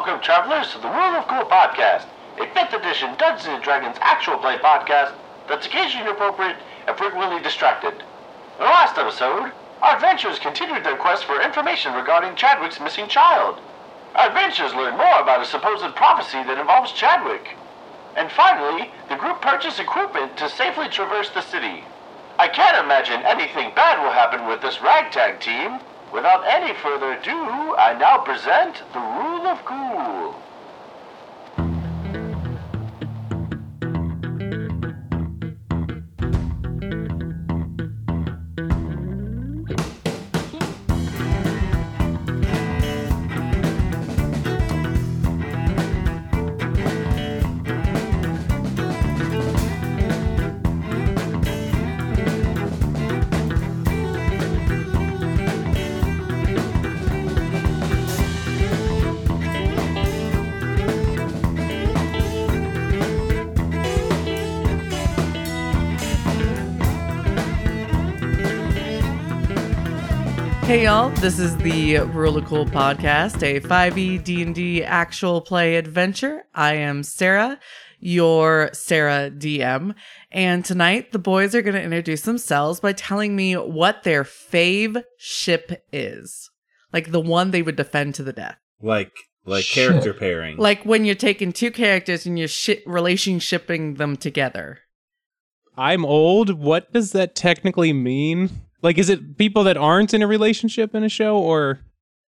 Welcome, travelers, to the Rule of Cool podcast, a 5th edition Dungeons and Dragons actual play podcast that's occasionally appropriate and frequently distracted. In the last episode, our adventurers continued their quest for information regarding Chadwick's missing child. Our adventurers learned more about a supposed prophecy that involves Chadwick. And finally, the group purchased equipment to safely traverse the city. I can't imagine anything bad will happen with this ragtag team. Without any further ado, I now present the Rule of Cool. Hey y'all, this is the Rule Cool podcast, a 5e D&D actual play adventure. I am Sarah, your Sarah DM, and tonight the boys are going to introduce themselves by telling me what their fave ship is. Like the one they would defend to the death. Like like Shit. character pairing. Like when you're taking two characters and you're shi relationshipping them together. I'm old. What does that technically mean? Like, is it people that aren't in a relationship in a show, or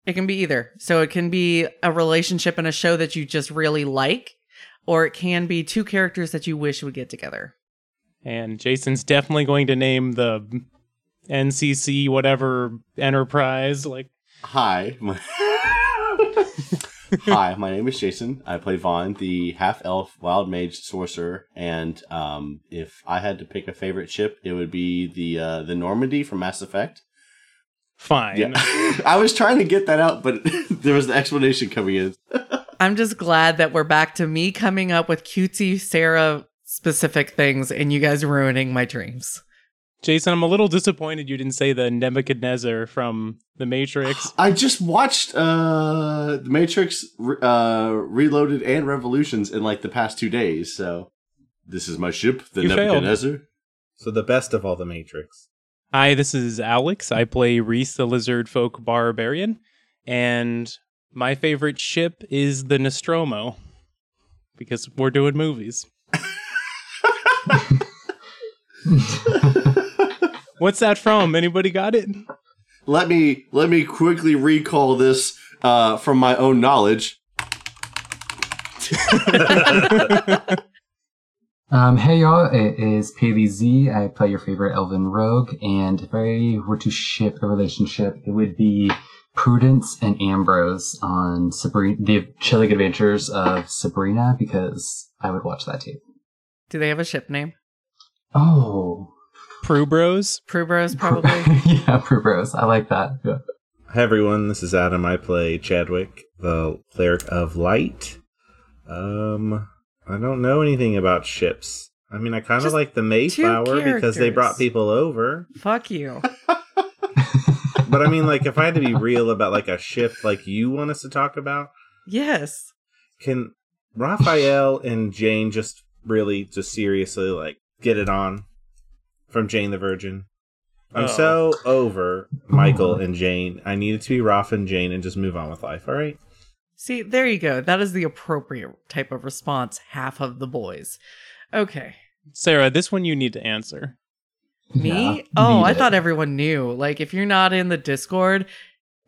It can be either. So it can be a relationship in a show that you just really like, or it can be two characters that you wish would get together. and Jason's definitely going to name the NCC whatever enterprise. Like, Hi. My Hi, my name is Jason. I play Vaan, the half elf wild mage sorcerer, and um, if I had to pick a favorite ship, it would be the uh, the Normandy from Mass Effect. fine. Yeah, I was trying to get that out, but there was the explanation coming in. I'm just glad that we're back to me coming up with cutesy Sarah specific things and you guys ruining my dreams. Jason, I'm a little disappointed you didn't say the Nebuchadnezzar from The Matrix. I just watched uh, the Matrix uh, Reloaded and Revolutions in like the past two days, so this is my ship, the You failed. Nebuchadnezzar. so the best of all the Matrix. Hi, this is Alex. I play Rhys, the lizard folk barbarian, and my favorite ship is the Nostromo because we're doing movies. What's that from? Anybody got it? let me let me quickly recall this uh, from my own knowledge. Um, hey y'all, it is Paley Z. I play your favorite elven rogue, and if I were to ship a relationship, it would be Prudence and Ambrose on Sabrina, the chilling adventures of Sabrina, because I would watch that tape. Do they have a ship name? Oh, Prue Bros. Prue Bros, probably. yeah, Prue Bros. I like that. Yeah. Hi everyone, this is Adam. I play Chadwick, the cleric of light. Um, I don't know anything about ships. I mean, I kind of like the Mayflower because they brought people over. Fuck you. But I mean, like, if I had to be real about like a ship, like you want us to talk about, Yes. can Raphael and Jane just really, just seriously, like, get it on from Jane the Virgin? I'm Oh. so over Michael and Jane. I needed to be Raph and Jane and just move on with life. All right. See, there you go. That is the appropriate type of response, half of the boys. Okay. Sarah, this one you need to answer. Me? Yeah, oh, I it. thought everyone knew. Like, if you're not in the Discord,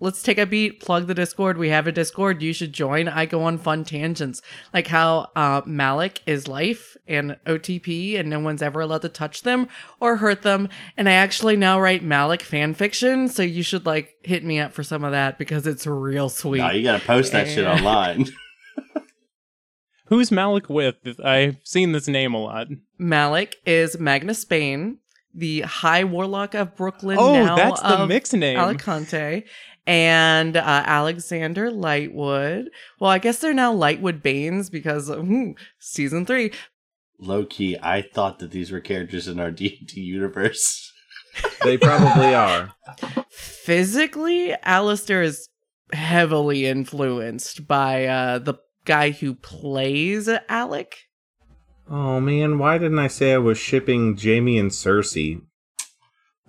let's take a beat, plug the Discord. We have a Discord. You should join. I go on fun tangents, like how uh, Malec is life and OTP, and no one's ever allowed to touch them or hurt them. And I actually now write Malec fan fiction, so you should like hit me up for some of that because it's real sweet. Nah, you gotta post that shit online. Who's Malec with? I've seen this name a lot. Malec is Magnus Bane, the High Warlock of Brooklyn. oh, now that's the of mixed name. Alicante and uh, Alexander Lightwood. Well, I guess they're now Lightwood Baines because hmm, season three. Low key, I thought that these were characters in our D and D universe. They probably are. Physically, Alistair is heavily influenced by uh, the guy who plays Alec. Oh man, why didn't I say I was shipping Jamie and Cersei?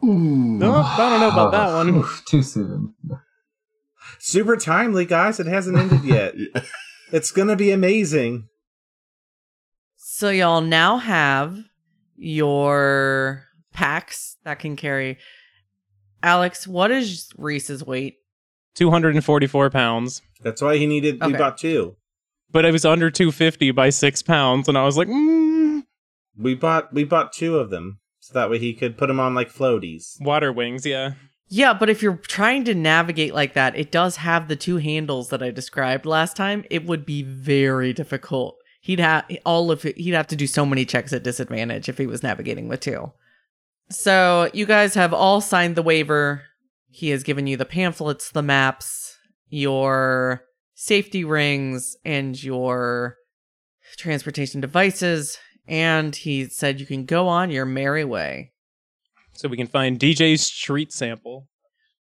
No, I don't know about that one. Oof, too soon. Super timely, guys. It hasn't ended yet. it's gonna be amazing. So y'all now have your packs that can carry. Alex, what is Rhys's weight? 244 pounds. That's why he needed. We Okay. bought two. But it was under 250 by six pounds, and I was like, mm, We bought. We bought two of them, so that way he could put them on like floaties. water wings, yeah. Yeah, but if you're trying to navigate like that, it does have the two handles that I described last time. It would be very difficult. He'd have all of it, he'd have to do so many checks at disadvantage if he was navigating with two. So you guys have all signed the waiver. He has given you the pamphlets, the maps, your safety rings, and your transportation devices. And he said you can go on your merry way. So we can find DJ's street sample.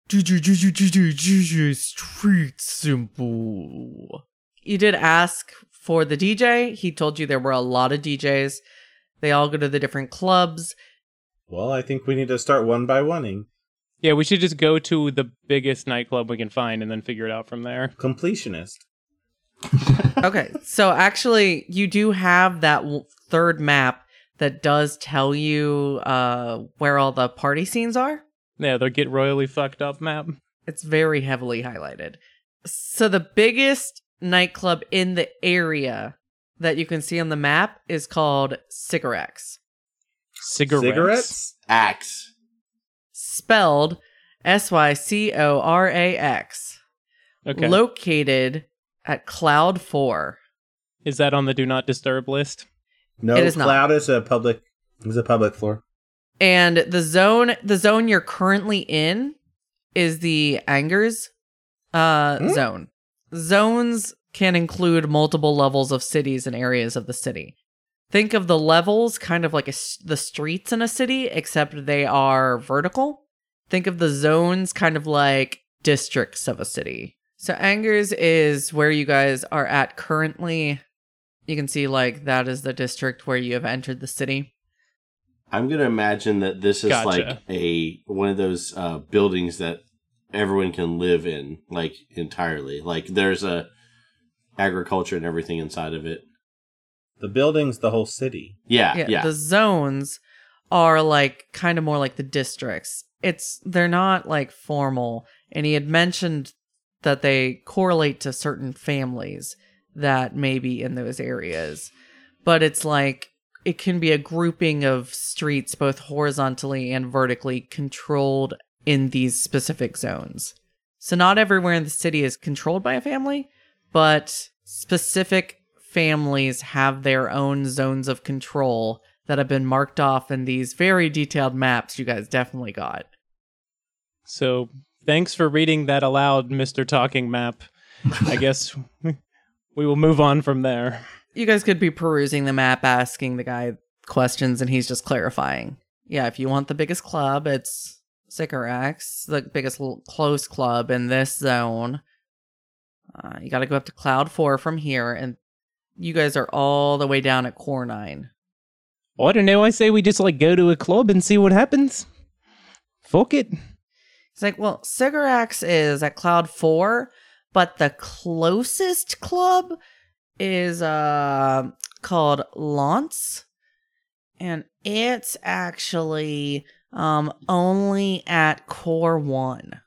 DJ Street simple. You did ask for the DJ. He told you there were a lot of DJs. They all go to the different clubs. Well, I think we need to start one by oneing. Yeah, we should just go to the biggest nightclub we can find and then figure it out from there. Completionist. Okay, so actually, you do have that w- third map that does tell you uh, where all the party scenes are. Yeah, the get royally fucked up map. It's very heavily highlighted. So the biggest nightclub in the area that you can see on the map is called Cigarettes. Cigarettes. Cigarettes. Axe. spelled S Y C O R A X, Okay. located at Cloud 4. Is that on the do not disturb list? No, It is not. cloud is a public. Is a public floor. And the zone the zone you're currently in is the Angers uh Hmm? zone. Zones can include multiple levels of cities and areas of the city. Think of the levels kind of like a s the streets in a city except they are vertical. Think of the zones kind of like districts of a city. So Angers is where you guys are at currently. You can see like that is the district where you have entered the city. I'm gonna imagine that this is Gotcha. like a one of those uh, buildings that everyone can live in, like entirely. Like there's a agriculture and everything inside of it. The building's the whole city. Yeah, yeah, yeah. the zones are like kind of more like the districts it's they're not like formal and he had mentioned that they correlate to certain families that may be in those areas but it's like it can be a grouping of streets both horizontally and vertically controlled in these specific zones so not everywhere in the city is controlled by a family but specific families have their own zones of control that have been marked off in these very detailed maps you guys definitely got. So thanks for reading that aloud, Mr. Talking Map. I guess we will move on from there. You guys could be perusing the map, asking the guy questions, and he's just clarifying. Yeah, if you want the biggest club, it's Sycorax, the biggest l- close club in this zone. Uh, you got to go up to Cloud 4 from here, and you guys are all the way down at Core 9. I don't know. I say we just like go to a club and see what happens. Fuck it. It's like, well, Sycorax is at Cloud 4, but the closest club is uh called Lance. And it's actually um only at Core 1.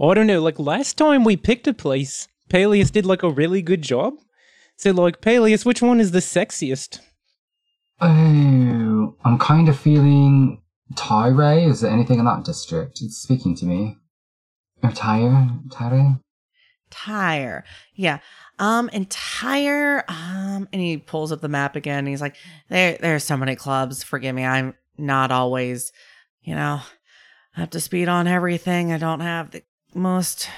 I don't know. Like last time we picked a place, Paelias did like a really good job. So like Paelias, which one is the sexiest? Oh, I'm kind of feeling Tyre. Is there anything in that district? It's speaking to me. Or Tyre? Tyre? Tire. Yeah. Um entire um and he pulls up the map again and he's like, There there's so many clubs, forgive me, I'm not always, you know, up to speed on everything. I don't have the most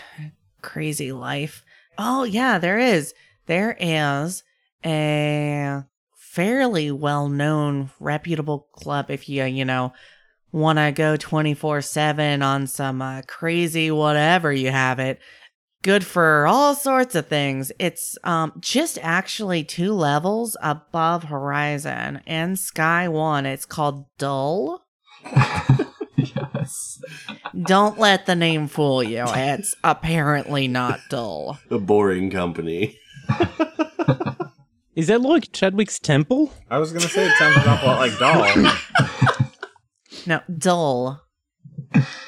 crazy life. Oh yeah, there is. There is a fairly well known reputable club if you, you know, want to go 24 7 on some uh, crazy whatever you have it. good for all sorts of things. It's um just actually two levels above Horizon and Sky One. It's called Dull. yes. Don't let the name fool you. It's apparently not dull. A boring company. Is that like Chadwick's temple? I was gonna say it sounds an awful lot like doll. No, dull.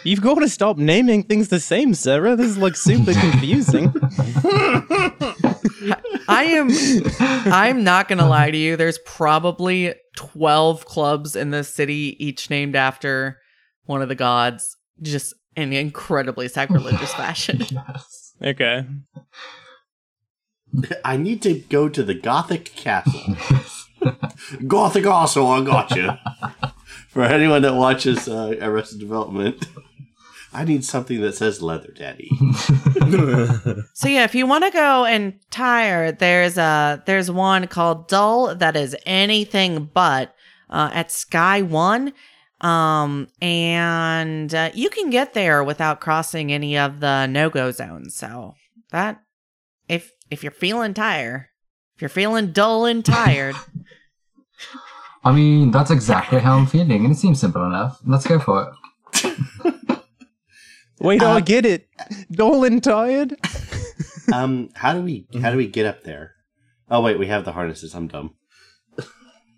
You've got to stop naming things the same, Sarah. This is like super confusing. I am I'm not going to lie to you. There's probably 12 clubs in this city each named after one of the gods just in incredibly sacrilegious fashion. Yes. okay. I need to go to the Gothic Castle. Gothic Castle, I got you. For anyone that watches uh, Arrested Development, I need something that says Leather Daddy. So yeah, if you want to go and tire, there's a there's one called Dull that is anything but uh, at Sky One, um, and uh, you can get there without crossing any of the no go zones. So that if if you're feeling tired, if you're feeling dull and tired, I mean, that's exactly how I'm feeling, and it seems simple enough. Let's go for it. Wait, Uh, I get it. Dolan tired. Um, how do we how do we get up there? Oh wait, we have the harnesses. I'm dumb.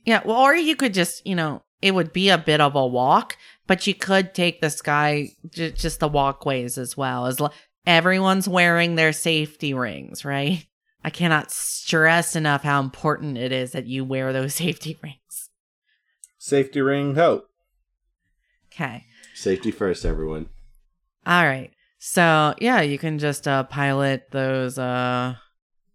yeah. Well, or you could just you know it would be a bit of a walk, but you could take the sky j- just the walkways as well as l- everyone's wearing their safety rings, right? I cannot stress enough how important it is that you wear those safety rings. Safety ring hope. Okay. Safety first, everyone. All right. So, yeah, you can just uh, pilot those uh,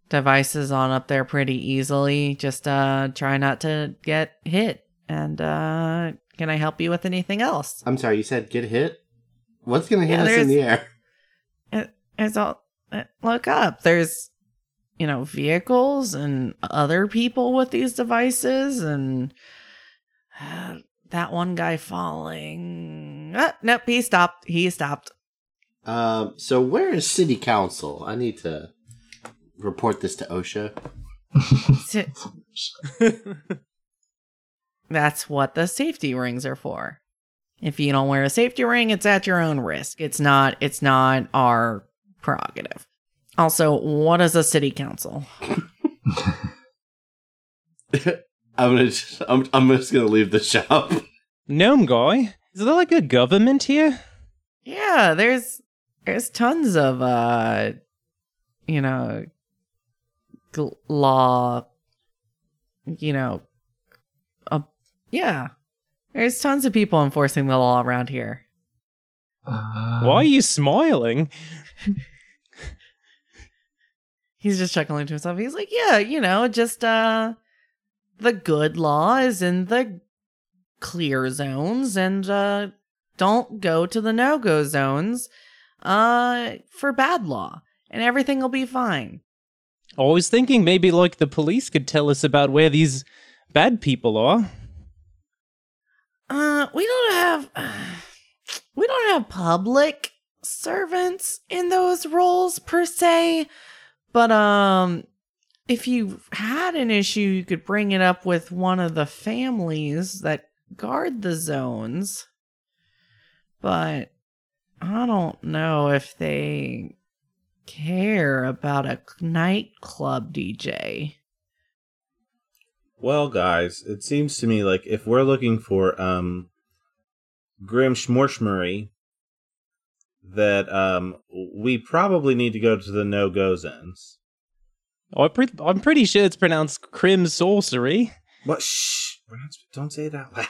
devices on up there pretty easily. Just uh, try not to get hit. And uh, can I help you with anything else? I'm sorry, you said get hit. What's gonna hit Yeah, us in the air? It, it's all uh, look up. There's, you know, vehicles and other people with these devices, and uh, that one guy falling. Ah, nope, he stopped. He stopped. Um, so where is City Council? I need to report this to OSHA. That's what the safety rings are for. If you don't wear a safety ring, it's at your own risk. It's not it's not our prerogative. Also, what is a city council? I'm gonna just, I'm I'm just gonna leave the shop. Gnome guy. Is there like a government here? Yeah, there's there's tons of uh you know gl- law you know uh, yeah. There's tons of people enforcing the law around here. Uh, Why are you smiling? He's just chuckling to himself. He's like, "Yeah, you know, just uh the good law is in the clear zones and uh don't go to the no-go zones uh for bad law and everything will be fine." I was thinking maybe like the police could tell us about where these bad people are. Uh we don't have we don't have public servants in those roles per se, but um if you had an issue, you could bring it up with one of the families that guard the zones. But I don't know if they care about a nightclub DJ. Well, guys, it seems to me like if we're looking for um Grim Schmorshmery, that um we probably need to go to the no go zones. Oh, I'm, pre- I'm pretty sure it's pronounced crim sorcery. What? Shh! We're not, don't say it out loud.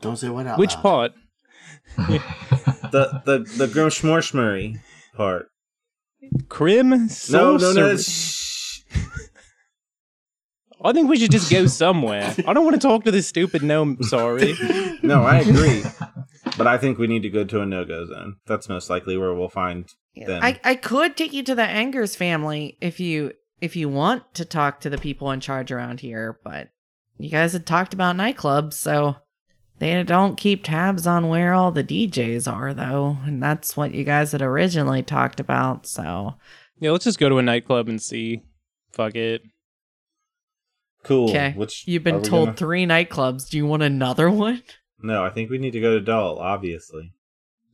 Don't say what out loud. Which loud. part? The the the Grim Schmorshmery part. Crim No, sorcery. no, no. Shh. I think we should just go somewhere. I don't want to talk to this stupid gnome. Sorry. No, I agree. But I think we need to go to a no go zone. That's most likely where we'll find them. I, I could take you to the Angers family if you if you want to talk to the people in charge around here, but you guys had talked about nightclubs, so They don't keep tabs on where all the DJs are, though, and that's what you guys had originally talked about. So, Yeah, let's just go to a nightclub and see. Fuck it. Cool. okay, Which you've been told gonna- three nightclubs. Do you want another one? No, I think we need to go to Dull. Obviously.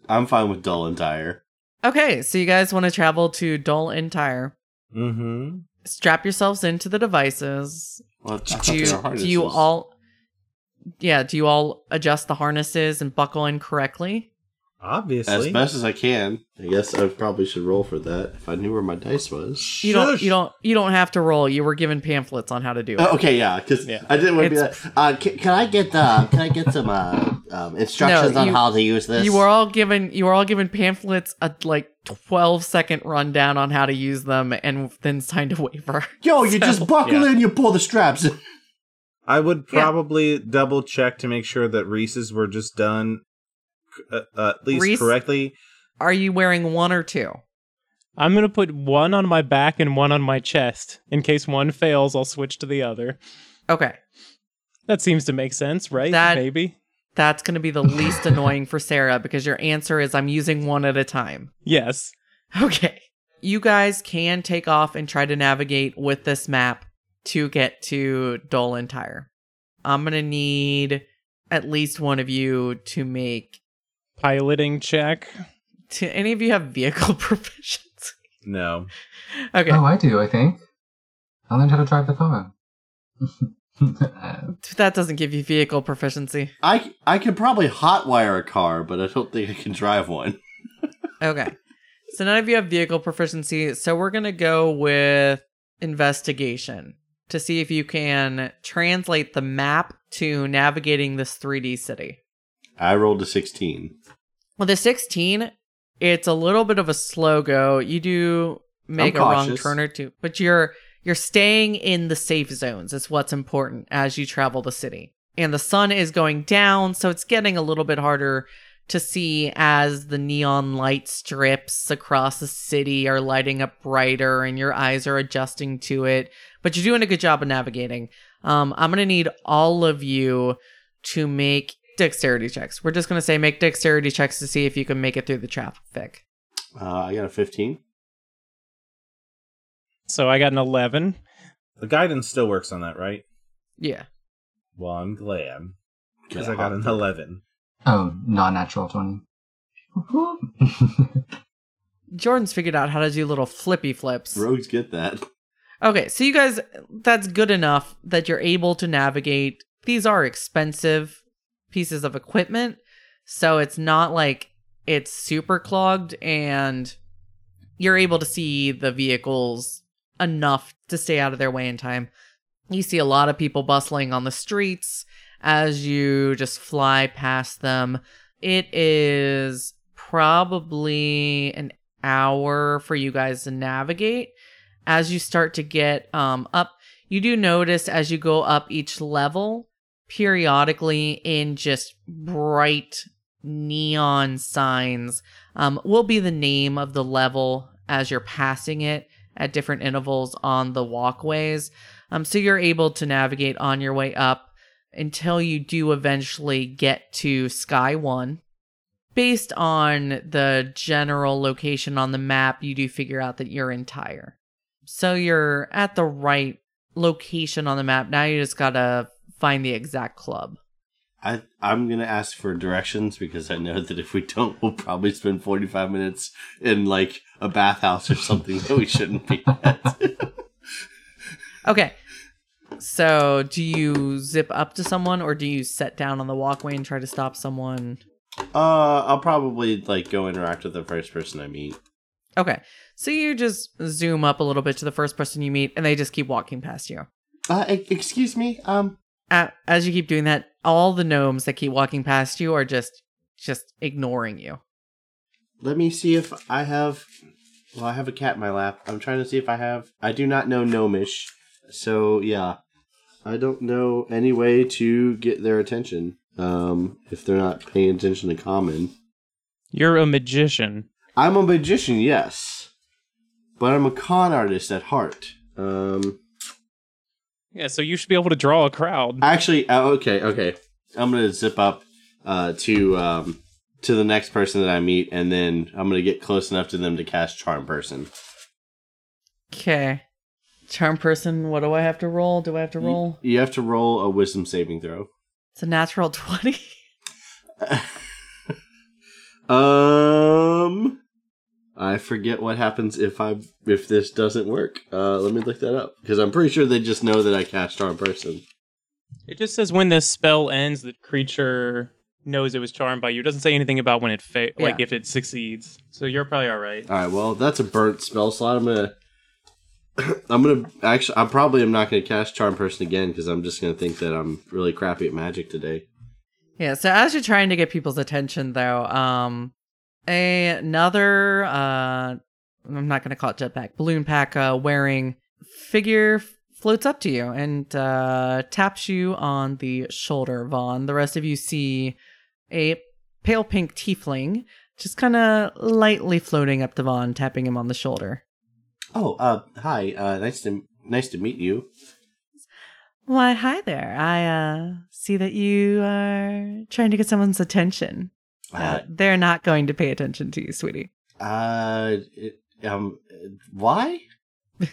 I'm fine with dull and tire. Okay, so you guys want to travel to Dull and Tire. Mm-hmm. Strap yourselves into the devices. Well, I Do you, do you all, yeah, do you all adjust the harnesses and buckle in correctly? Obviously. as best as I can? I guess I probably should roll for that if I knew where my dice was. You don't, Shush. you don't, you don't have to roll. You were given pamphlets on how to do it. Oh, okay, yeah, because Yeah. I didn't want to be like, uh, can, can I get the can I get some uh, um, instructions No, on how to use this? You were all given you were all given pamphlets a like 12 second rundown on how to use them and then signed a waiver. Yo, you just buckle yeah. in, you pull the straps. I would Yeah. probably double check to make sure that Rhys's were just done uh, uh, at least Reese- correctly. Are you wearing one or two? I'm gonna put one on my back and one on my chest. In case one fails, I'll switch to the other. Okay. That seems to make sense, right? That- Maybe. That's going to be the least annoying for Sarah because your answer is I'm using one at a time. Yes. Okay. You guys can take off and try to navigate with this map to get to Dolan Tire. I'm going to need at least one of you to make piloting check. Do any of you have vehicle proficiency? No. Okay. Oh, I do. I think I learned how to drive the car. that doesn't give you vehicle proficiency. I I can probably hotwire a car, but I don't think I can drive one. okay. So none of you have vehicle proficiency, so we're going to go with investigation to see if you can translate the map to navigating this 3D city. I rolled a 16. Well, the 16, it's a little bit of a slow go. You do make a wrong turn or two, but you're you're staying in the safe zones. It's what's important as you travel the city. And the sun is going down, so it's getting a little bit harder to see as the neon light strips across the city are lighting up brighter and your eyes are adjusting to it. But you're doing a good job of navigating. Um, I'm going to need all of you to make dexterity checks. We're just gonna say make dexterity checks to see if you can make it through the traffic. Uh, I got a fifteen. So I got an 11. The guidance still works on that, right? Yeah. Well, I'm glad. Because I got an 11. oh, non natural 20. Jordan's figured out how to do little flippy flips. Rogues get that. Okay, so you guys, that's good enough that you're able to navigate. These are expensive pieces of equipment, so it's not like it's super clogged, and you're able to see the vehicles enough to stay out of their way in time. You see a lot of people bustling on the streets as you just fly past them. It is probably an hour for you guys to navigate as you start to get um, up, you do notice as you go up each level, periodically in just bright neon signs, um, will be the name of the level as you're passing it at different intervals on the walkways. Um, so you're able to navigate on your way up until you do eventually get to Sky One. Based on the general location on the map, you do figure out that you're in Tyre. So you're at the right location on the map. Now you just gotta find the exact club. I I'm gonna ask for directions because I know that if we don't, we'll probably spend 45 minutes in like a bathhouse or something that we shouldn't be at. Okay. So do you zip up to someone or do you set down on the walkway and try to stop someone? uh, I'll probably like go interact with the first person I meet. Okay. So you just zoom up a little bit to the first person you meet and they just keep walking past you. Uh, excuse me. Um, As you keep doing that, all the gnomes that keep walking past you are just just ignoring you. let me see if I have. Well, I have a cat in my lap. I'm trying to see if I have. I do not know gnomish, so yeah, I don't know any way to get their attention. Um, if they're not paying attention to common. You're a magician. I'm a magician, yes, but I'm a con artist at heart. Um, Yeah, so you should be able to draw a crowd. actually, uh, okay, okay. I'm gonna zip up uh, to um, to the next person that I meet, and then I'm gonna get close enough to them to cast Charm Person. Okay. Charm person, what do I have to roll? Do I have to roll? You have to roll a Wisdom saving throw. It's a natural 20. um, I forget what happens if I if this doesn't work. Uh, let me look that up because I'm pretty sure they just know that I cast Charm Person. It just says when this spell ends, the creature knows it was charmed by you. It doesn't say anything about when it fa- like if it succeeds. So you're probably all right. All right, well, that's a burnt spell slot. I'm gonna, I'm gonna actually, I probably am not gonna cast Charm Person again because I'm just gonna think that I'm really crappy at magic today. Yeah, so as you're trying to get people's attention though, um a- another uh I'm not gonna call it jetpack, balloon pack uh wearing figure f- floats up to you and uh taps you on the shoulder, Vaan. The rest of you see a pale pink tiefling just kinda lightly floating up to Vaan, tapping him on the shoulder. Oh, uh, hi, uh, nice to nice to meet you. Why, hi there. I uh see that you are trying to get someone's attention. Uh, Uh, they're not going to pay attention to you, sweetie. uh, it, um, why?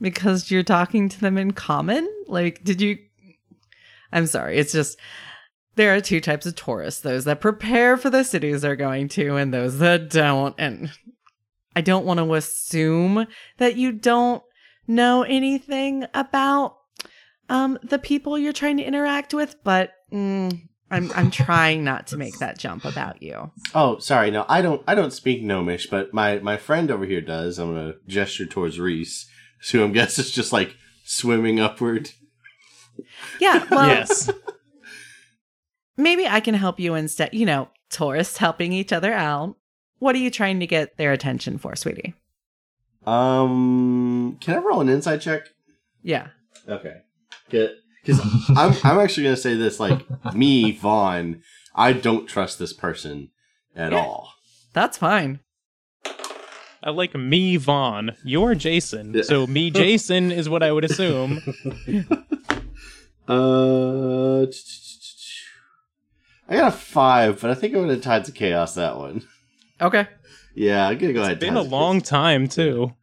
Because you're talking to them in common? Like, did you. I'm sorry. It's just. There are two types of tourists those that prepare for the cities they're going to, and those that don't. And I don't want to assume that you don't know anything about um, the people you're trying to interact with, but mm, I'm, I'm trying not to make that jump about you. Oh, sorry, no, I don't, I don't speak Gnomish, but my my friend over here does. I'm gonna gesture towards Rhys, who I'm guess is just like swimming upward. Yeah, well, yes. maybe I can help you instead. You know, tourists helping each other out. What are you trying to get their attention for, sweetie? Um, can I roll an insight check? Yeah. Okay. Because I'm, I'm actually going to say this like, me, Vaan, I don't trust this person at Yeah. all. That's fine. I like me, Vaan. You're Jason. Yeah. So me, Jason, is what I would assume. Uh, I got a five, but I think I'm going to Tides of Chaos that one. Okay. Yeah, I'm going to go ahead. It's been a long time too.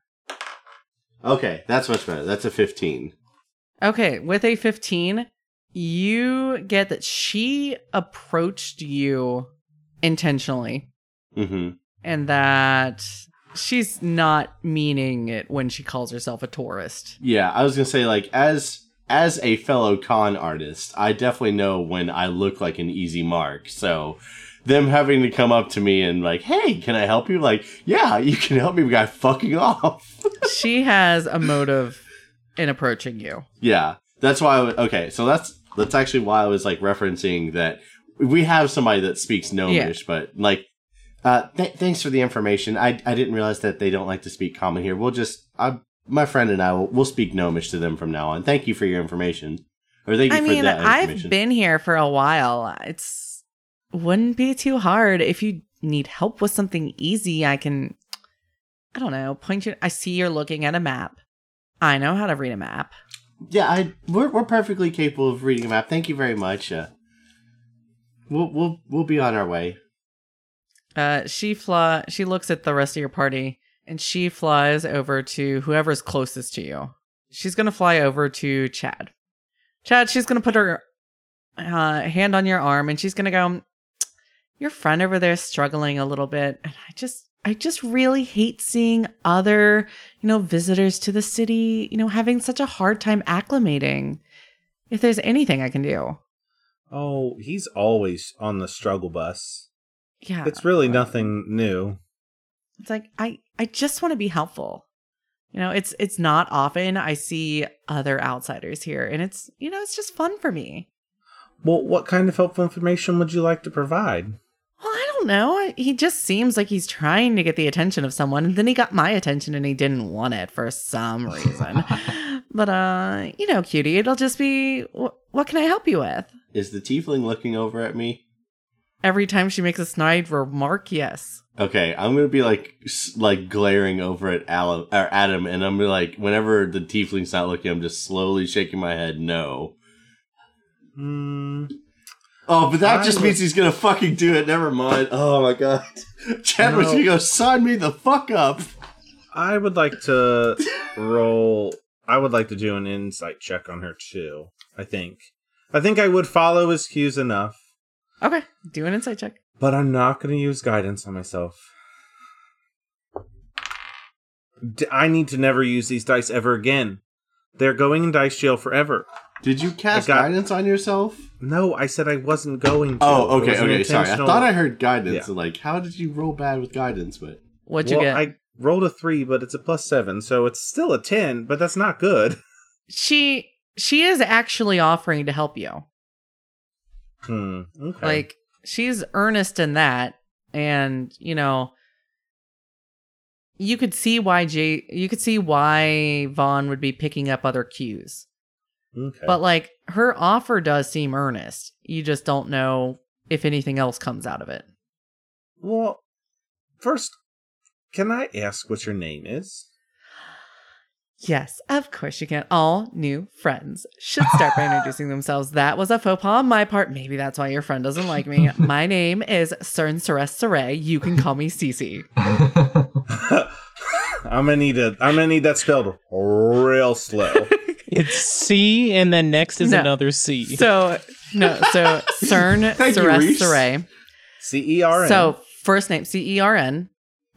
Okay, that's much better. That's a 15. Okay. With a 15, you get that she approached you intentionally Mm-hmm. and that she's not meaning it when she calls herself a tourist. Yeah, I was going to say, like, as. As a fellow con artist, I definitely know when I look like an easy mark. So, them having to come up to me and like, "Hey, can I help you?" Like, yeah, you can help me. Guy, fucking off. she has a motive in approaching you. Yeah, that's why. I w- okay, so that's that's actually why I was like referencing that we have somebody that speaks Gnomish, but like, uh, th- thanks for the information. I I didn't realize that they don't like to speak Common here. We'll just, I, my friend and I will we'll speak Gnomish to them from now on. Thank you for your information, or thank you I for mean, that I've been here for a while. It's wouldn't be too hard if you need help with something easy. I can, I don't know, point you. I see you're looking at a map. I know how to read a map. yeah, I we're we're perfectly capable of reading a map. Thank you very much. Uh, we'll we'll we'll be on our way. Uh, she fly. She looks at the rest of your party, and she flies over to whoever's closest to you. She's gonna fly over to Chad. Chad, she's gonna put her uh, hand on your arm, and she's gonna go. Your friend over there is struggling a little bit, and I just, I just really hate seeing other, you know, visitors to the city, you know, having such a hard time acclimating. If there's anything I can do, Oh, he's always on the struggle bus. yeah, It's really nothing new. it's like i i just want to be helpful you know it's it's not often i see other outsiders here and it's you know it's just fun for me Well, what kind of helpful information would you like to provide? Well i don't know he just seems like he's trying to get the attention of someone and then he got my attention and he didn't want it for some reason but uh you know cutie it'll just be wh- what can i help you with Is the tiefling looking over at me? every time she makes a snide remark yes Okay, I'm gonna be like like glaring over at Alan or Adam, and I'm gonna like whenever the tiefling's not looking, I'm just slowly shaking my head no. Hmm. Oh, but that I just would- means he's gonna fucking do it. Never mind. Oh my god. Chad was No. gonna go sign me the fuck up. I would like to roll. I would like to do an insight check on her too. I think. I think I would follow his cues enough, Okay, do an insight check. but I'm not going to use guidance on myself. I need to never use these dice ever again. They're going in dice jail forever. Did you cast got- guidance on yourself? No, I said I wasn't going to. Oh, It okay, was okay, sorry. I thought I heard guidance. Yeah. And like, how did you roll bad with guidance? But What'd you well, get? I rolled a three, but it's a plus seven, so it's still a ten, but that's not good. She she is actually offering to help you. Hmm. Okay. Like she's earnest in that, and you know, you could see why Jay. You could see why Vaan would be picking up other cues. Okay. But like her offer does seem earnest. You just don't know if anything else comes out of it. Well, first, can I ask what your name is? Yes, of course you can. All new friends should start by introducing themselves. That was a faux pas on my part. Maybe that's why your friend doesn't like me. My name is Cern Ceres Ceray. You can call me Cici. I'm gonna need a. I'm gonna need that spelled real slow. It's C, and then next is No. another C. So no, so Cern Thank you, Ceres Reese. Ceray. C E R N. So first name C E R N,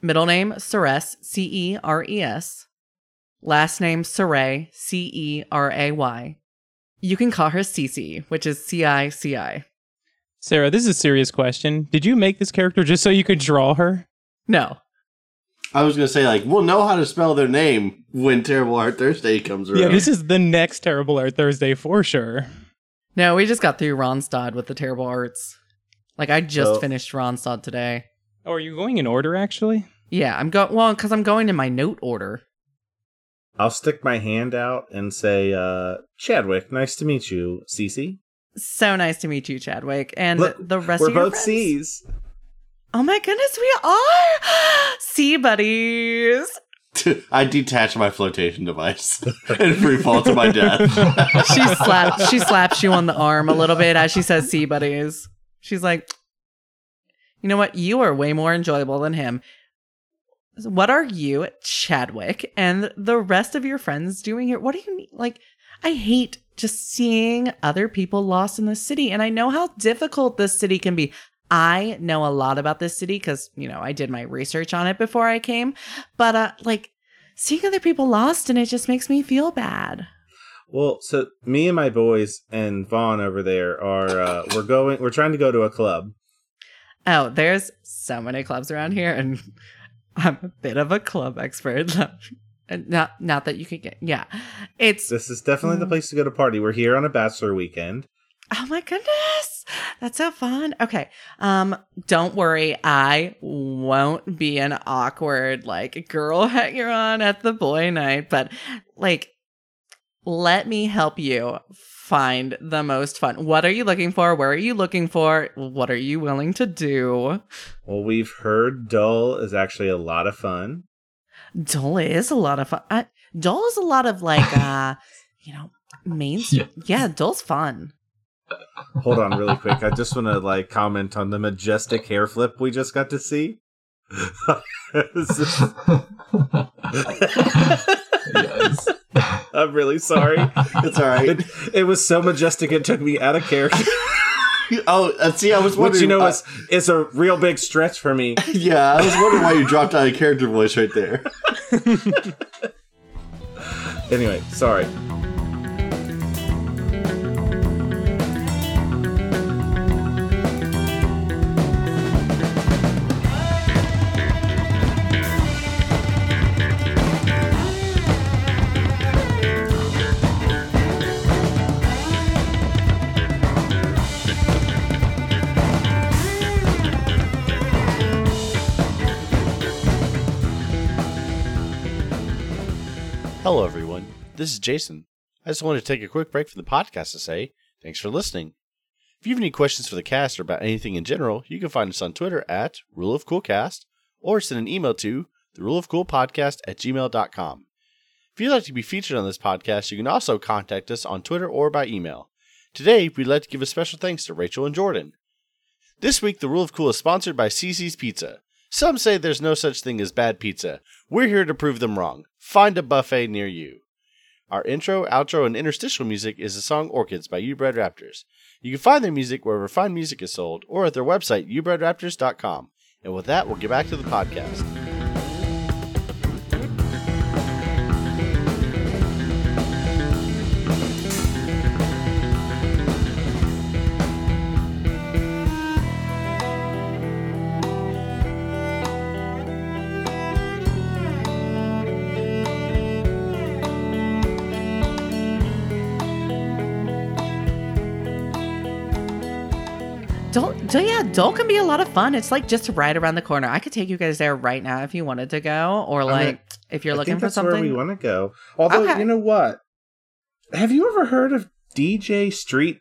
middle name Ceres C E R E S, last name Ceray C E R A Y. You can call her Cici, which is C I C I. Sarah, this is a serious question. Did you make this character just so you could draw her? No, I was gonna say like, we'll know how to spell their name when Terrible Art Thursday comes around. Yeah, this is the next Terrible Art Thursday for sure. no, we just got through Ronstad with the terrible arts. Like I just So- finished Ronstad today. Oh, are you going in order, actually? Yeah, I'm going well because I'm going in my note order. I'll stick my hand out and say, uh, Chadwick, nice to meet you, Cici. So nice to meet you, Chadwick, and Look, the rest We're of your both friends. C's. Oh my goodness, we are sea buddies. I detach my flotation device and free fall to my death. she slaps she slaps you on the arm a little bit as she says sea buddies. She's like you know what? You are way more enjoyable than him. What are you chadwick and the rest of your friends doing here? What do you mean? Like i hate just seeing other people lost in the city and i know how difficult this city can be i know a lot about this city because you know i did my research on it before i came but uh like seeing other people lost and it just makes me feel bad Well, so me and my boys and Vaan over there are uh, we're going. We're trying to go to a club. Oh, there's so many clubs around here, and I'm a bit of a club expert. And not not that you could get yeah. It's This is definitely the Mm. place to go to party. We're here on a bachelor weekend. oh my goodness. That's so fun. Okay. Um, don't worry, I won't be an awkward like girl hanger on at the boy night, but like let me help you find the most fun. What are you looking for? Where are you looking for? What are you willing to do? Well, we've heard Dull is actually a lot of fun. Dole is a lot of fun. Uh, Dole is a lot of like, uh, you know, mainstream. Yeah. Yeah, Dole's fun. Hold on, really quick. I just want to like comment on the majestic hair flip we just got to see. Yes. I'm really sorry. it's all right. It, it was so majestic it took me out of character. Oh, uh, see, I was wondering. you know uh, is is a real big stretch for me. yeah, I was wondering why you dropped out of character voice right there. Anyway, sorry. This is Jason. I just wanted to take a quick break from the podcast to say thanks for listening. If you have any questions for the cast or about anything in general, you can find us on Twitter at Rule of Cool Cast or send an email to the Rule of Cool Podcast at gmail.com. If you'd like to be featured on this podcast, you can also contact us on Twitter or by email. Today, we'd like to give a special thanks to Rachel and Jordan. This week, the Rule of Cool is sponsored by CiCi's Pizza. Some say there's no such thing as bad pizza. We're here to prove them wrong. Find a buffet near you. Our intro, outro, and interstitial music is the song Orchids by U Bread Raptors. You can find their music wherever fine music is sold or at their website, ubreadraptors.com. And with that, we'll get back to the podcast. So yeah, Dole can be a lot of fun. It's like just right around the corner. I could take you guys there right now if you wanted to go, or mean, like if you're I looking think for something. where we want to go. Although, Okay. you know what? Have you ever heard of DJ Street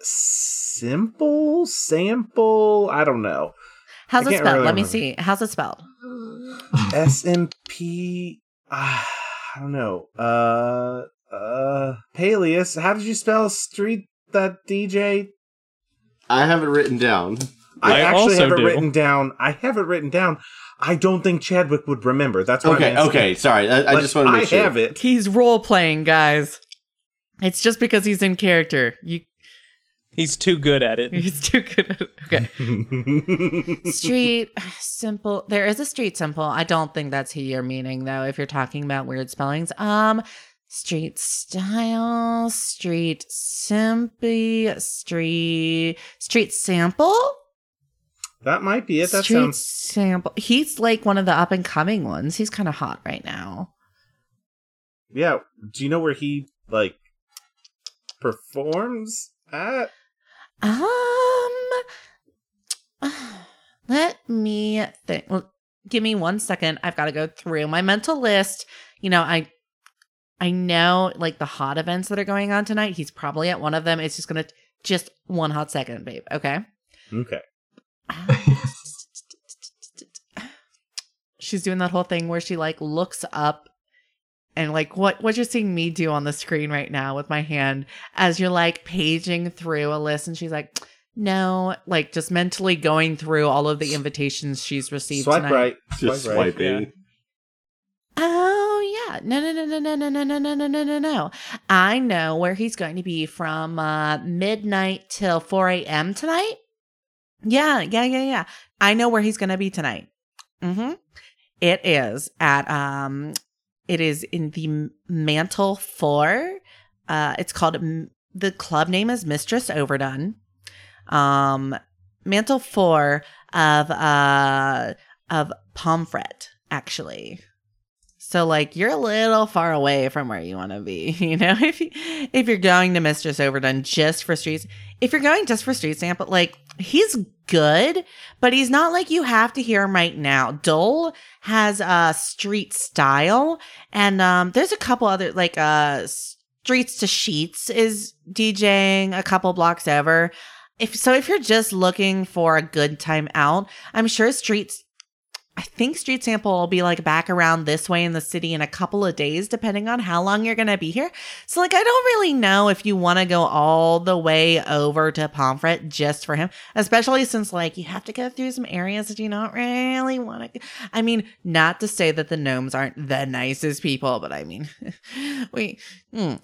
Simple Sample? I don't know. How's I it spelled? really Let me see. How's it spelled? S M P. ah, I don't know. Uh, uh, Paelias. How did you spell street that DJ? I have it written down. I, I actually also have it do. written down. I have it written down. I don't think Chadwick would remember. That's why Okay, I'm okay, sorry. I, I just want to make I sure. have it. He's role playing, guys. It's just because he's in character. You, He's too good at it. he's too good. At it. Okay. Street simple. There is a street simple. I don't think that's who you're meaning though. If you're talking about weird spellings, um, street style, street simpy, street street sample. that might be it. That street sounds. sample. He's like one of the up and coming ones. He's kind of hot right now. Yeah. Do you know where he like performs at? Um, let me think. Well, give me one second. I've got to go through my mental list. You know, I, I know like the hot events that are going on tonight. He's probably at one of them. It's just gonna just one hot second, babe. Okay. Okay. She's doing that whole thing where she like looks up and like what what you're seeing me do on the screen right now with my hand as you're like paging through a list and she's like no like just mentally going through all of the invitations she's received Swipe tonight. right. Just Swipe right. swiping. Oh yeah. No no no no no no no no no no no no no. I know where he's going to be from uh midnight till 4 a.m. tonight. Yeah, yeah, yeah, yeah. I know where he's gonna be tonight. Mm-hmm. It is at um it is in the Mantle Four. Uh it's called the club name is Mistress Overdone. Um Mantle Four of uh of Pomfret, actually. So like you're a little far away from where you want to be, you know. If you, if you're going to Mistress Overdone just for streets, if you're going just for street sample, like he's good, but he's not like you have to hear him right now. Dole has a street style, and um, there's a couple other like uh Streets to Sheets is DJing a couple blocks over. If so, if you're just looking for a good time out, I'm sure Streets I think Street Sample will be like back around this way in the city in a couple of days, depending on how long you're going to be here. So, like, I don't really know if you want to go all the way over to Pomfret just for him, especially since, like, you have to go through some areas that you don't really want to. I mean, not to say that the gnomes aren't the nicest people, but I mean, we. Hmm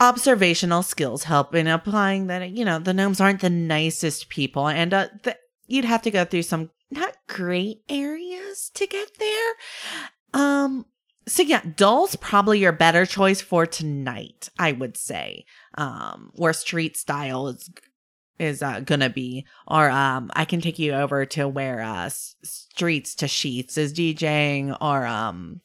observational skills help in applying that you know the gnomes aren't the nicest people and uh, the, you'd have to go through some not great areas to get there. Um so yeah dull's probably your better choice for tonight i would say. Um where street style is is uh, gonna be. Or um i can take you over to where uh streets to sheets is djing or um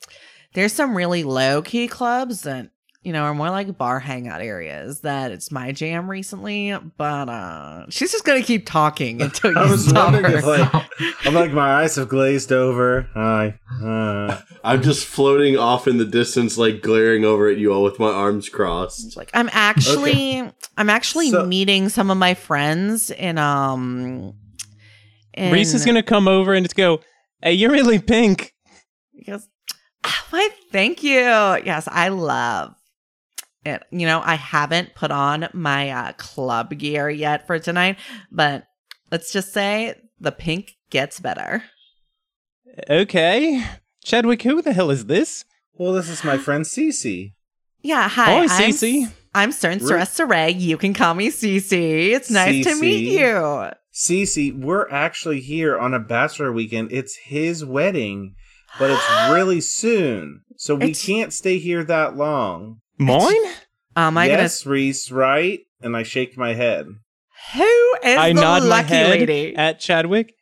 there's some really low key clubs that you know, are more like bar hangout areas that it's my jam recently, but uh she's just gonna keep talking until I you was stop wondering her. if, like, I'm like, my eyes have glazed over. Hi. Uh, I'm just floating off in the distance, like glaring over at you all with my arms crossed. Like I'm actually I'm actually So- meeting some of my friends in um in, Rhys is gonna come over and just go, "Hey, you're really pink." He goes, "Ah, Why thank you. Yes, I love And, you know, I haven't put on my uh, club gear yet for tonight, but let's just say the pink gets better. Okay. Chadwick, who the hell is this? Well, this is my friend Cici. Yeah, hi. Hi, I'm, Cici. I'm Stern Stress Ceray. You can call me Cici. It's nice to meet you. Cici, we're actually here on a bachelor weekend. It's his wedding, but it's really soon, so we It's- can't stay here that long. Mine? Um, I yes, Rhys, right? And I shake my head. Who is I the nod my lucky head lady? at Chadwick.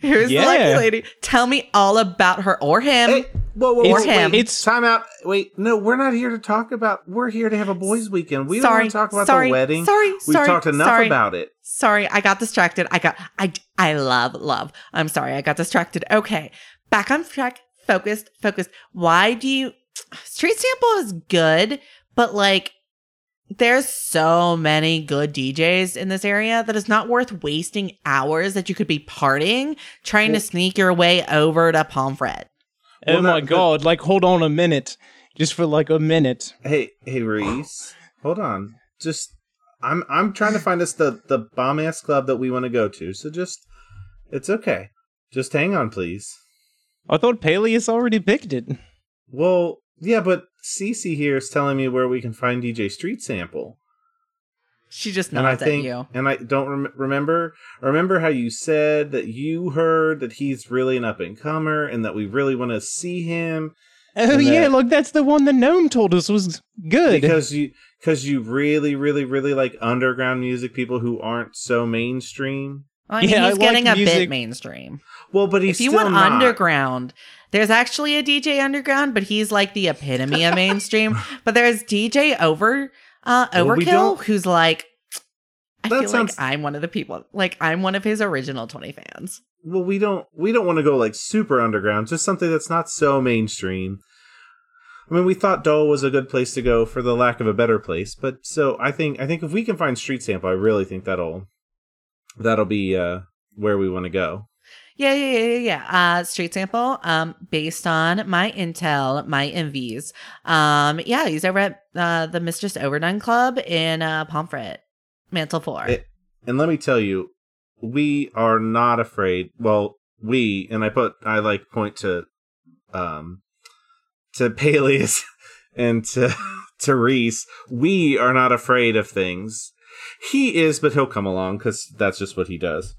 Who's Yeah. the lucky lady? Tell me all about her or him. Hey, whoa, whoa, Or him. wait, It's- time out. Wait, no, we're not here to talk about. We're here to have a boys' weekend. We don't want to talk about sorry, the wedding. Sorry, We've sorry, talked enough sorry. about it. Sorry, I got distracted. I got I I love love. I'm sorry, I got distracted. Okay. Back on track. Focused, focused. Why do you Street Sample is good, but like there's so many good DJs in this area that it's not worth wasting hours that you could be partying trying to sneak your way over to Pomfret. Oh Well, my that- god, like hold on a minute. Just for like a minute. Hey, hey, Rhys, hold on. Just, I'm, I'm trying to find us the the bomb ass club that we want to go to. So just, it's okay. Just hang on, please. I thought Paelias already picked it. Well, yeah, but Cici here is telling me where we can find DJ Street Sample. She just and I nods think, at you. and I don't rem- remember remember how you said that you heard that he's really an up and comer, and that we really want to see him Oh And yeah, that- look, that's the one the gnome told us was good. because you because you really really really like underground music people who aren't so mainstream. I mean, Yeah, I he's like getting a bit mainstream. Well, but he's if you still went not. underground, there's actually a DJ underground, but he's like the epitome of mainstream. But there's DJ over uh Well, we Overkill who's like I That feel sounds- like I'm one of the people like I'm one of his original 20 fans. Well, we don't we don't want to go like super underground, just something that's not so mainstream. I mean, we thought Dole was a good place to go for the lack of a better place, but so I think I think if we can find Street Sample, I really think that'll that'll be uh where we want to go. Yeah, yeah, yeah, yeah. Uh, street sample. Um, based on my intel, my envies. Um, yeah, he's over at uh the Mistress Overdone Club in uh Pomfret, Mantle Four. It- And let me tell you, we are not afraid. Well, we and I put I like point to um to Paelias and to to Rhys. We are not afraid of things. He is, but he'll come along because that's just what he does.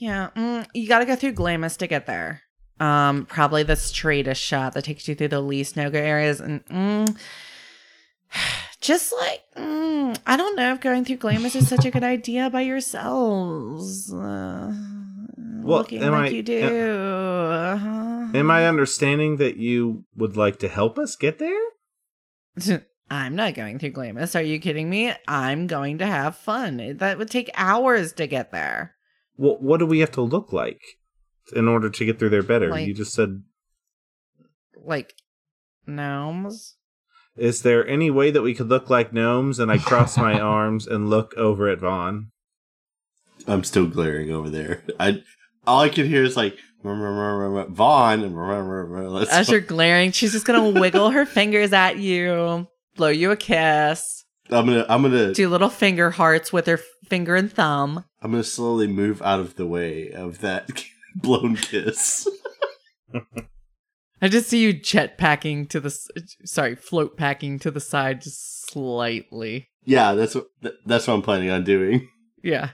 Yeah, mm, you got to go through Glamis to get there. Um, probably the straightest shot that takes you through the least no-go areas, and mm, just like mm, I don't know if going through Glamis is such a good idea by yourselves. Uh, looking am like I- you do. Uh-huh. Am I understanding that you would like to help us get there? I'm not going through Glamis. Are you kidding me? I'm going to have fun. That would take hours to get there. Well, what do we have to look like in order to get through there better? Like- you just said, Like gnomes. is there any way that we could look like gnomes? And I cross my arms and look over at Vaan. I'm still glaring over there. I all I can hear is like Vaan and As you're glaring, she's just gonna wiggle her fingers at you, blow you a kiss, I'm gonna I'm gonna do little finger hearts with her f- finger and thumb. I'm gonna slowly move out of the way of that blown kiss. I just see you jet packing to the sorry, float packing to the side just slightly. Yeah, that's what that's what I'm planning on doing. Yeah.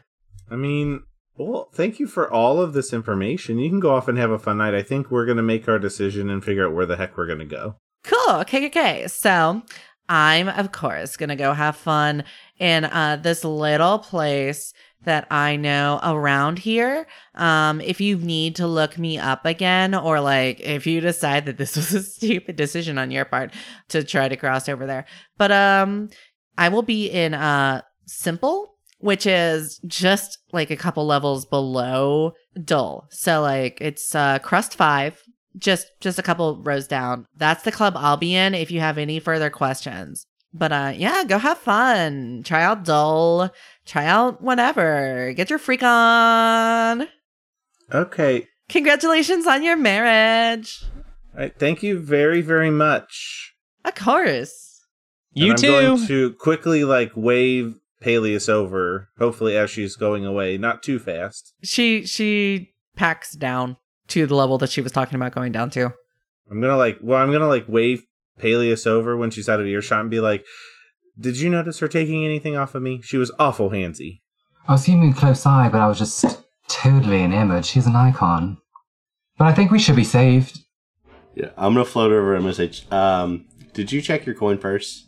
I mean, well, thank you for all of this information. You can go off and have a fun night. I think we're going to make our decision and figure out where the heck we're going to go. Cool. Okay, okay, okay. So I'm of course gonna go have fun in uh this little place that I know around here. Um, if you need to look me up again, or like if you decide that this was a stupid decision on your part to try to cross over there. But um I will be in uh simple, which is just like a couple levels below dull. So like it's uh crust five just just a couple rows down. That's the club I'll be in if you have any further questions. But uh yeah, go have fun. Try out Dull. Try out whatever. Get your freak on. Okay. Congratulations on your marriage. All right, thank you very, very much. Of course. You and I'm too. going to quickly like wave Paelias over, hopefully as she's going away, not too fast. She she packs down to the level that she was talking about going down to. I'm gonna like well, I'm gonna like wave Paelias over when she's out of earshot and be like, Did you notice her taking anything off of me? She was awful handsy. I was keeping a close eye, but I was just totally enamored. She's an icon. But I think we should be saved. Yeah, I'm gonna float over and I'm gonna say, um, did you check your coin purse?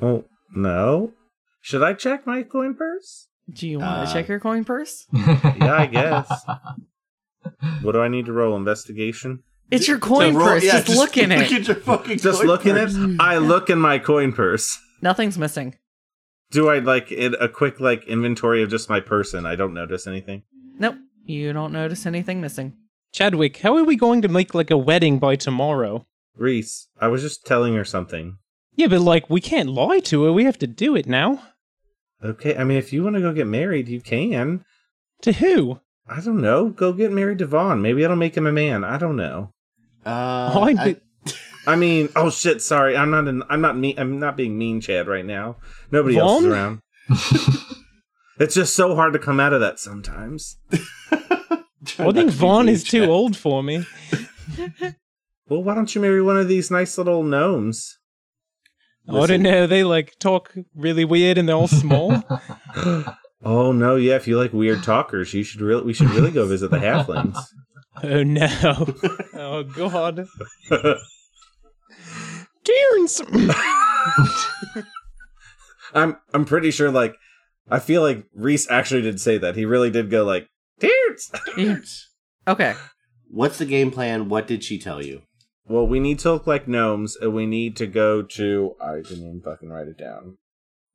Oh no. Should I check my coin purse? Do you want Uh, to check your coin purse? Yeah, I guess. What do I need to roll? Investigation? It's your coin roll- purse. yeah, just, look in Look it. at your fucking Just coin look in it. I look in my coin purse. Nothing's missing. Do I like it a quick like inventory of just my person? I don't notice anything. Nope. You don't notice anything missing. Chadwick, how are we going to make like a wedding by tomorrow? Rhys, I was just telling her something. Yeah, but like we can't lie to her. We have to do it now. Okay, I mean if you want to go get married, you can. To who? I don't know. Go get married to Vaan. Maybe that'll make him a man. I don't know. Uh, Oh, I I- I mean, oh shit, sorry. I'm not in, I'm not mean I'm not being mean, Chad, right now. Nobody else is around. it's just so hard to come out of that sometimes. Try I think Vaan mean, is too old for me. Well, why don't you marry one of these nice little gnomes? I don't know. They like talk really weird and they're all small. Oh no, yeah, if you like weird talkers, you should really we should really go visit the halflings. oh no. Oh god. Terrence. I'm I'm pretty sure like I feel like Rhys actually did say that. He really did go like Tears. Yeah. Okay. What's the game plan? What did she tell you? well, we need to look like gnomes, and we need to go to I didn't even fucking write it down.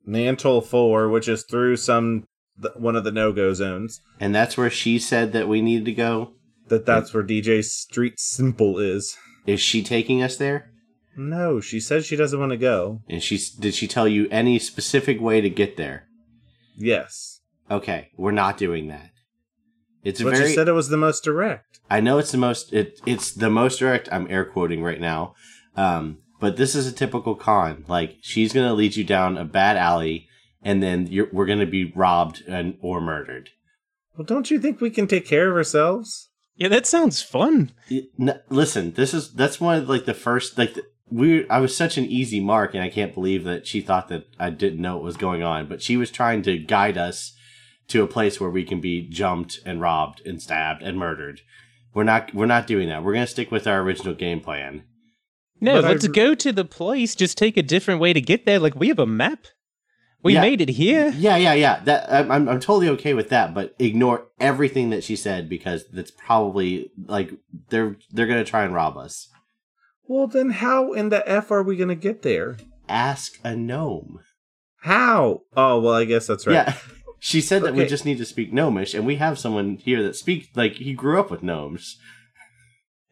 Mantle Four, which is through some th- one of the no go zones. And that's where she said that we needed to go. That that's where DJ Street Simple is. Is she taking us there? No, she says she doesn't want to go. And she did she tell you any specific way to get there? Yes, Okay, we're not doing that. It's a but very. she said it was the most direct. I know it's the most. It, it's the most direct. I'm air quoting right now. Um, but this is a typical con. Like she's gonna lead you down a bad alley, and then you're, we're gonna be robbed and or murdered. Well, don't you think we can take care of ourselves? yeah, that sounds fun. It- n- listen, this is that's one of like the first like the, we. I was such an easy mark, and I can't believe that she thought that I didn't know what was going on. But she was trying to guide us to a place where we can be jumped and robbed and stabbed and murdered. We're not. We're not doing that. We're gonna stick with our original game plan. No, But let's r- go to the place. Just take a different way to get there. Like we have a map. We Yeah. made it here. Yeah, yeah, yeah. That I'm, I'm I'm totally okay with that, but ignore everything that she said because that's probably like they're they're gonna try and rob us. Well, then how in the f are we gonna get there? Ask a gnome. How? Oh, well, I guess that's right. Yeah, she said that we just need to speak gnomish, and we have someone here that speaks like he grew up with gnomes.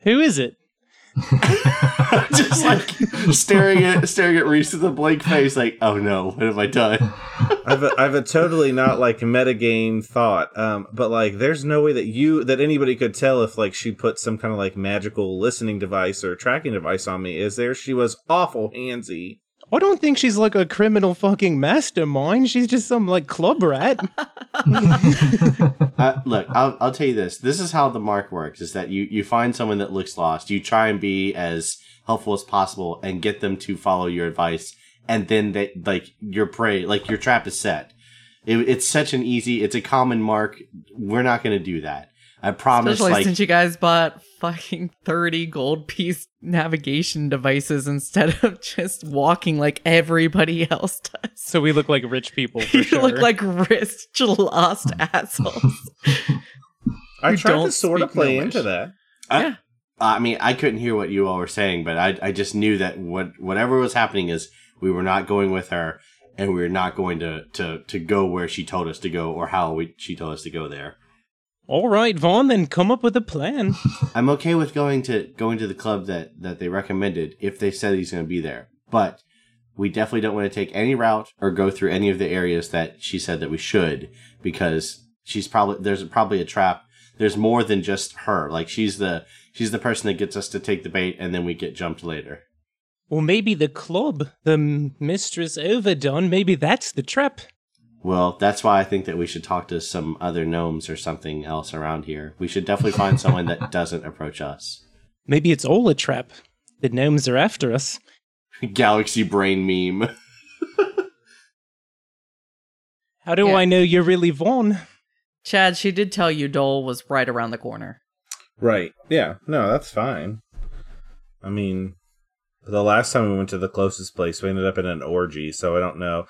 Who is it? just like staring at staring at Rhys with a blank face, like, oh no, what have I done? I've a, I've a totally not like metagame thought, um, but like there's no way that you that anybody could tell if like she put some kind of like magical listening device or tracking device on me. Is there? She was awful handsy. I don't think she's like a criminal fucking mastermind. She's just some like club rat. uh, look, I'll, I'll tell you this. This is how the mark works: is that you you find someone that looks lost, you try and be as helpful as possible, and get them to follow your advice, and then they like your prey, like your trap is set. It, it's such an easy. It's a common mark. We're not going to do that. I promise. Especially like since you guys bought fucking 30 gold piece navigation devices instead of just walking like everybody else does. so we look like rich people for you sure. look like rich, lost assholes. I tried to don't sort of play Gnomish. into that. I, Yeah. I mean, I couldn't hear what you all were saying, but I I just knew that what whatever was happening is we were not going with her, and we were not going to to to go where she told us to go or how we she told us to go there. All right, Vaan, then come up with a plan. I'm okay with going to going to the club that that they recommended if they said he's going to be there, but we definitely don't want to take any route or go through any of the areas that she said that we should because she's probably there's probably a trap. There's more than just her. Like she's the she's the person that gets us to take the bait and then we get jumped later. Or maybe the club, the m- Mistress Overdone, maybe that's the trap. Well, that's why I think that we should talk to some other gnomes or something else around here. We should definitely find someone that doesn't approach us. Maybe it's all a trap. The gnomes are after us. Galaxy brain meme. How do Yeah. I know you're really Vaan? Chad, she did tell you Dole was right around the corner. Right. Yeah. No, that's fine. I mean, the last time we went to the closest place, we ended up in an orgy, so I don't know.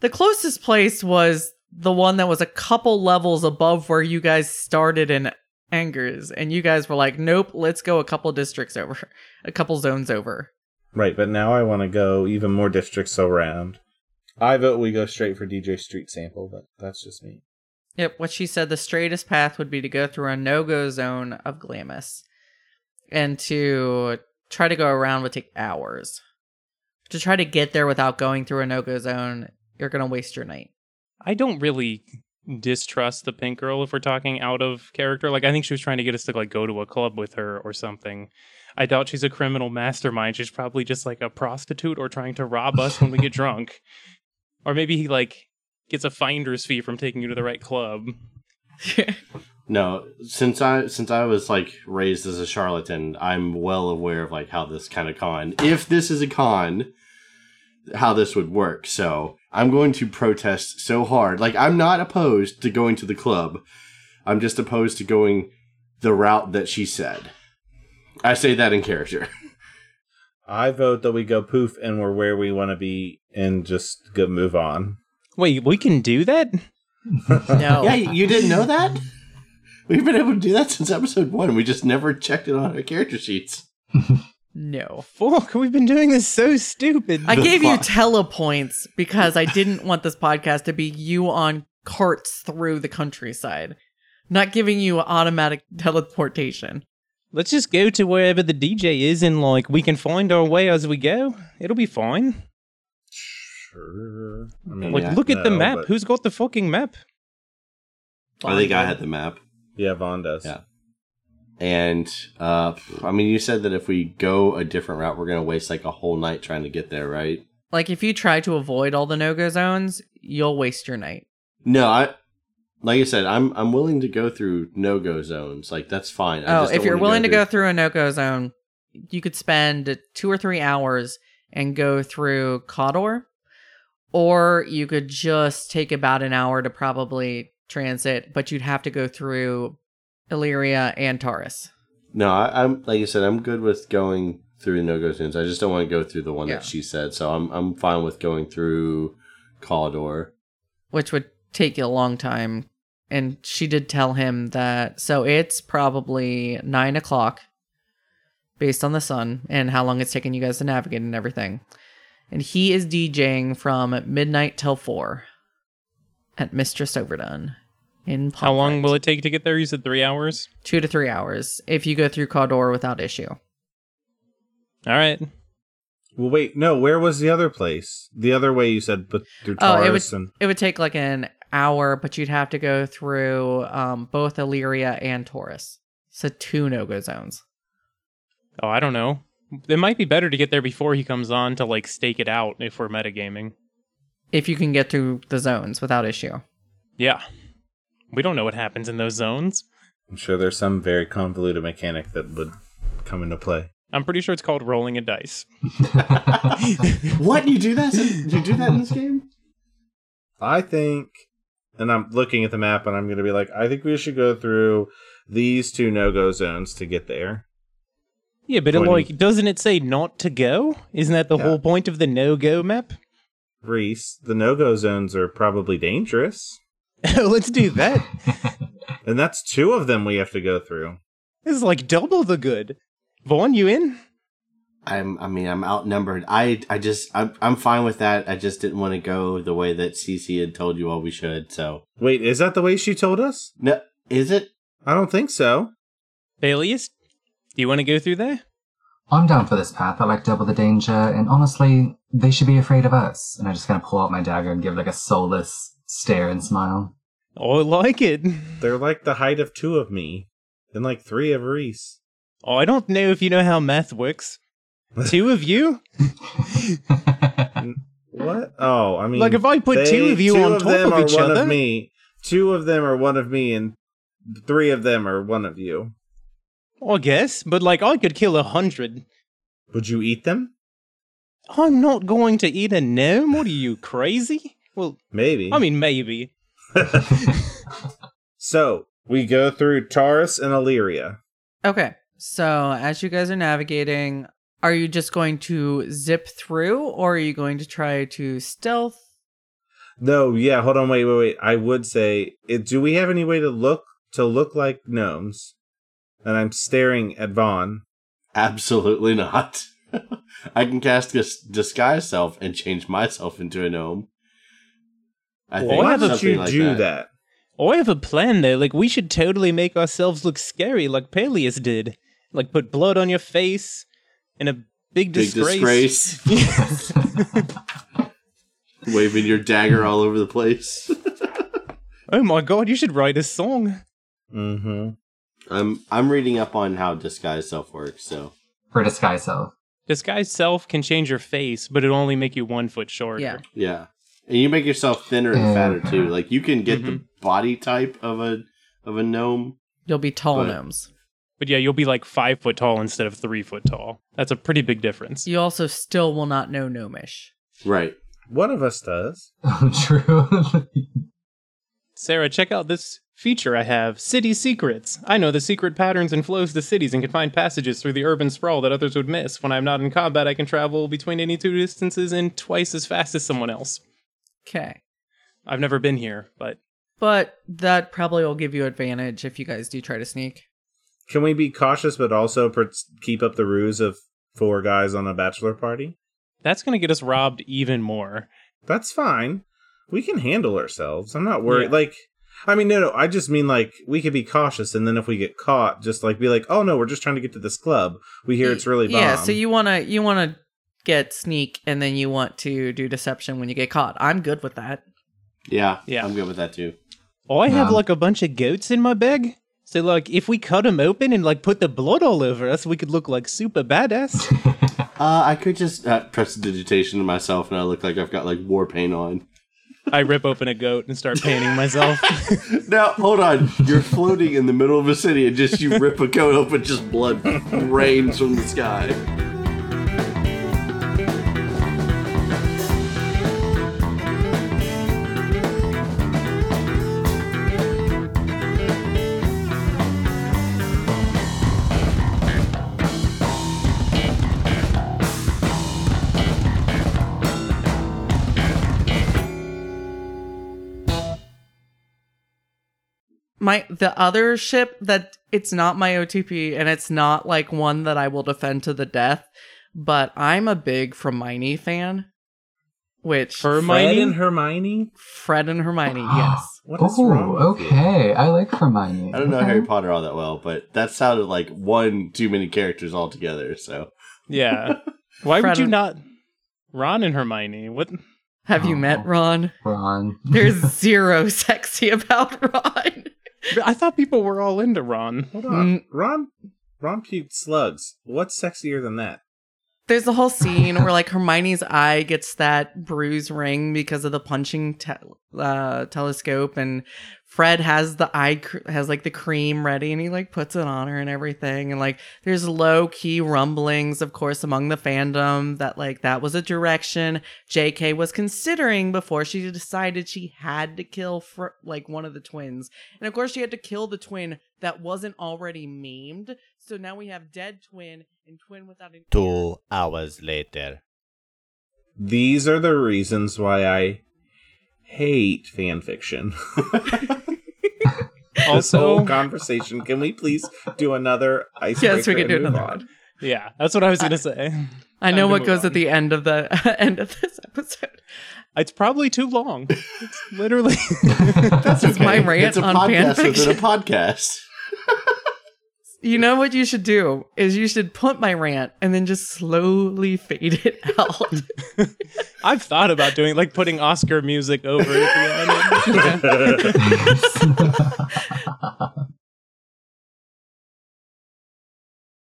The closest place was the one that was a couple levels above where you guys started in Angers, and you guys were like, "Nope, let's go a couple districts over, a couple zones over." Right, but now I want to go even more districts around. I vote we go straight for DJ Street Sample, but that's just me. Yep, what she said the straightest path would be to go through a no go zone of Glamis. And to try to go around would take hours. To try to get there without going through a no go zone, you're going to waste your night. I don't really distrust the pink girl if we're talking out of character. Like I think she was trying to get us to like go to a club with her or something. I doubt she's a criminal mastermind. She's probably just like a prostitute or trying to rob us when we get drunk. Or maybe he like gets a finder's fee from taking you to the right club. No, since I since I was like raised as a charlatan, I'm well aware of like how this kind of con, if this is a con, how this would work. So I'm going to protest so hard. Like I'm not opposed to going to the club. I'm just opposed to going the route that she said. I say that in character. I vote that we go poof and we're where we want to be and just go move on. Wait, we can do that? no. Yeah, you didn't know that? We've been able to do that since episode one. We just never checked it on our character sheets. No. Fuck, we've been doing this so stupid. I The gave you fuck? telepoints because I didn't want this podcast to be you on carts through the countryside, not giving you automatic teleportation. Let's just go to wherever the DJ is and like we can find our way as we go. It'll be fine. Sure. I mean, Like Yeah, look at the no, map. but- Who's got the fucking map? I think I had the map. Yeah, Vaan does. Yeah. And uh I mean you said that if we go a different route we're gonna waste like a whole night trying to get there, right? Like if you try to avoid all the no go zones, you'll waste your night. No, I like I said, I'm I'm willing to go through no go zones. Like that's fine. I oh, if you're willing to go through a no go zone, you could spend two or three hours and go through Cawdor, or you could just take about an hour to probably transit, but you'd have to go through Illyria and Taurus. No, I, I'm like you said, I'm good with going through no go zones. I just don't want to go through the one Yeah. that she said. So I'm I'm fine with going through Cawdor. which would take you a long time. And she did tell him that. So it's probably nine o'clock based on the sun and how long it's taken you guys to navigate and everything. And he is DJing from midnight till four at Mistress Overdone in How long Pomfret. will it take to get there? You said three hours. Two to three hours if you go through Cawdor without issue. All right. Well, wait, no. Where was the other place? The other way you said, but through Oh, it would and it would take like an hour, but you'd have to go through um, both Illyria and Taurus. So two no go zones. Oh, I don't know. It might be better to get there before he comes on to like stake it out if we're metagaming. if you can get through the zones without issue. Yeah. We don't know what happens in those zones. I'm sure there's some very convoluted mechanic that would come into play. I'm pretty sure it's called rolling a dice. what? You do that? You do that in this game? I think, and I'm looking at the map and I'm going to be like, I think we should go through these two no go zones to get there. Yeah, but it, like, doesn't it say not to go? Isn't that the Yeah. whole point of the no go map? Rhys, the no go zones are probably dangerous. Let's do that. And that's two of them we have to go through. this is like double the good. Vaan, you in? I'm. I mean, I'm outnumbered. I. I just. I'm. I'm fine with that. I just didn't want to go the way that Cici had told you all we should. So Wait, is that the way she told us? no, is it? I don't think so. Paelias, do you want to go through there? I'm down for this path. I like double the danger, and honestly, they should be afraid of us. And I just kind of pull out my dagger and give like a soulless stare and smile. Oh, I like it. They're like the height of two of me and like three of Rhys. Oh, I don't know if you know how math works. Two of you? What? Oh, I mean, Like, if I put two of you two on of top them of are each one other? of me. Two of them are one of me, and three of them are one of you. I guess, but like I could kill a hundred. Would you eat them? I'm not going to eat a gnome. What are you crazy? Well, Maybe. I mean, maybe. so we go through Taurus and Illyria. Okay. So as you guys are navigating, are you just going to zip through or are you going to try to stealth? No, yeah, hold on, wait, wait, wait. I would say, eh, do we have any way to look to look like gnomes? And I'm staring at Vaan. Absolutely not. I can cast dis- disguise self and change myself into a gnome. I think Why have a- don't something you like do that? Oh, I have a plan though. Like, we should totally make ourselves look scary, like Paelias did. Like, put blood on your face and a big Big disgrace. disgrace. Waving your dagger all over the place. oh my god, you should write a song. Mm-hmm. I'm I'm reading up on how disguise self works, so For disguise self. Disguise self can change your face, but it'll only make you one foot shorter. Yeah. yeah. And you make yourself thinner and fatter too. Like you can get Mm-hmm. the body type of a of a gnome. You'll be tall But- gnomes. But yeah, you'll be like five foot tall instead of three foot tall. That's a pretty big difference. You also still will not know gnomish. Right. One of us does. Oh, true. Sarah, check out this feature I have City Secrets. I know the secret patterns and flows to cities and can find passages through the urban sprawl that others would miss. When I'm not in combat, I can travel between any two distances in twice as fast as someone else. Okay. I've never been here, but But that probably will give you advantage if you guys do try to sneak. Can we be cautious but also per- keep up the ruse of four guys on a bachelor party? that's going to get us robbed even more. That's fine. We can handle ourselves. I'm not worried. Yeah. Like, I mean, no, no. I just mean like we could be cautious, and then if we get caught, just like be like, oh no, we're just trying to get to this club. We hear it's really bomb. Yeah, so you want to you want to get sneak and then you want to do deception when you get caught. I'm good with that. Yeah. Yeah. I'm good with that too. Oh, I have Yeah. like a bunch of goats in my bag. So, like, if we cut them open and like put the blood all over us, we could look like super badass. Uh, I could just uh, prestidigitation to myself, and I look like I've got like war paint on. I rip open a goat and start painting myself. Now, hold on. You're floating in the middle of a city, and just you rip a goat open, just blood rains from the sky. My the other ship that it's not my OTP and it's not like one that I will defend to the death, but I'm a big Hermione fan. Which Fred Hermione? and Hermione. Fred and Hermione, yes. What is oh, wrong with you? okay. I like Hermione. I don't know Okay. Harry Potter all that well, but that sounded like one too many characters altogether. So yeah. Why would you and- not? Ron and Hermione. What? Have you oh, met Oh. Ron? Ron. There's zero sexy about Ron. I thought people were all into Ron. Hold on. Mm. Ron. Ron puked slugs. What's sexier than that? There's a whole scene where like Hermione's eye gets that bruise ring because of the punching te- uh, telescope, and Fred has the eye cr- has like the cream ready, and he like puts it on her and everything, and like there's low key rumblings, of course, among the fandom that like that was a direction J.K. was considering before she decided she had to kill fr- like one of the twins, and of course she had to kill the twin that wasn't already maimed. So now we have dead twin and twin without an ear. Two hours later. These are the reasons why I hate fan fiction. this Also, whole conversation. Can we please do another icebreaker? Yes, we can do move another on? one. yeah, that's what I was gonna say. I know what goes on. at the end of the end of this episode. It's probably too long. It's literally. This is my rant it's a on podcast fanfiction. within a podcast. You know what you should do is you should put my rant and then just slowly fade it out. I've thought about doing like putting Oscar music over it at the end.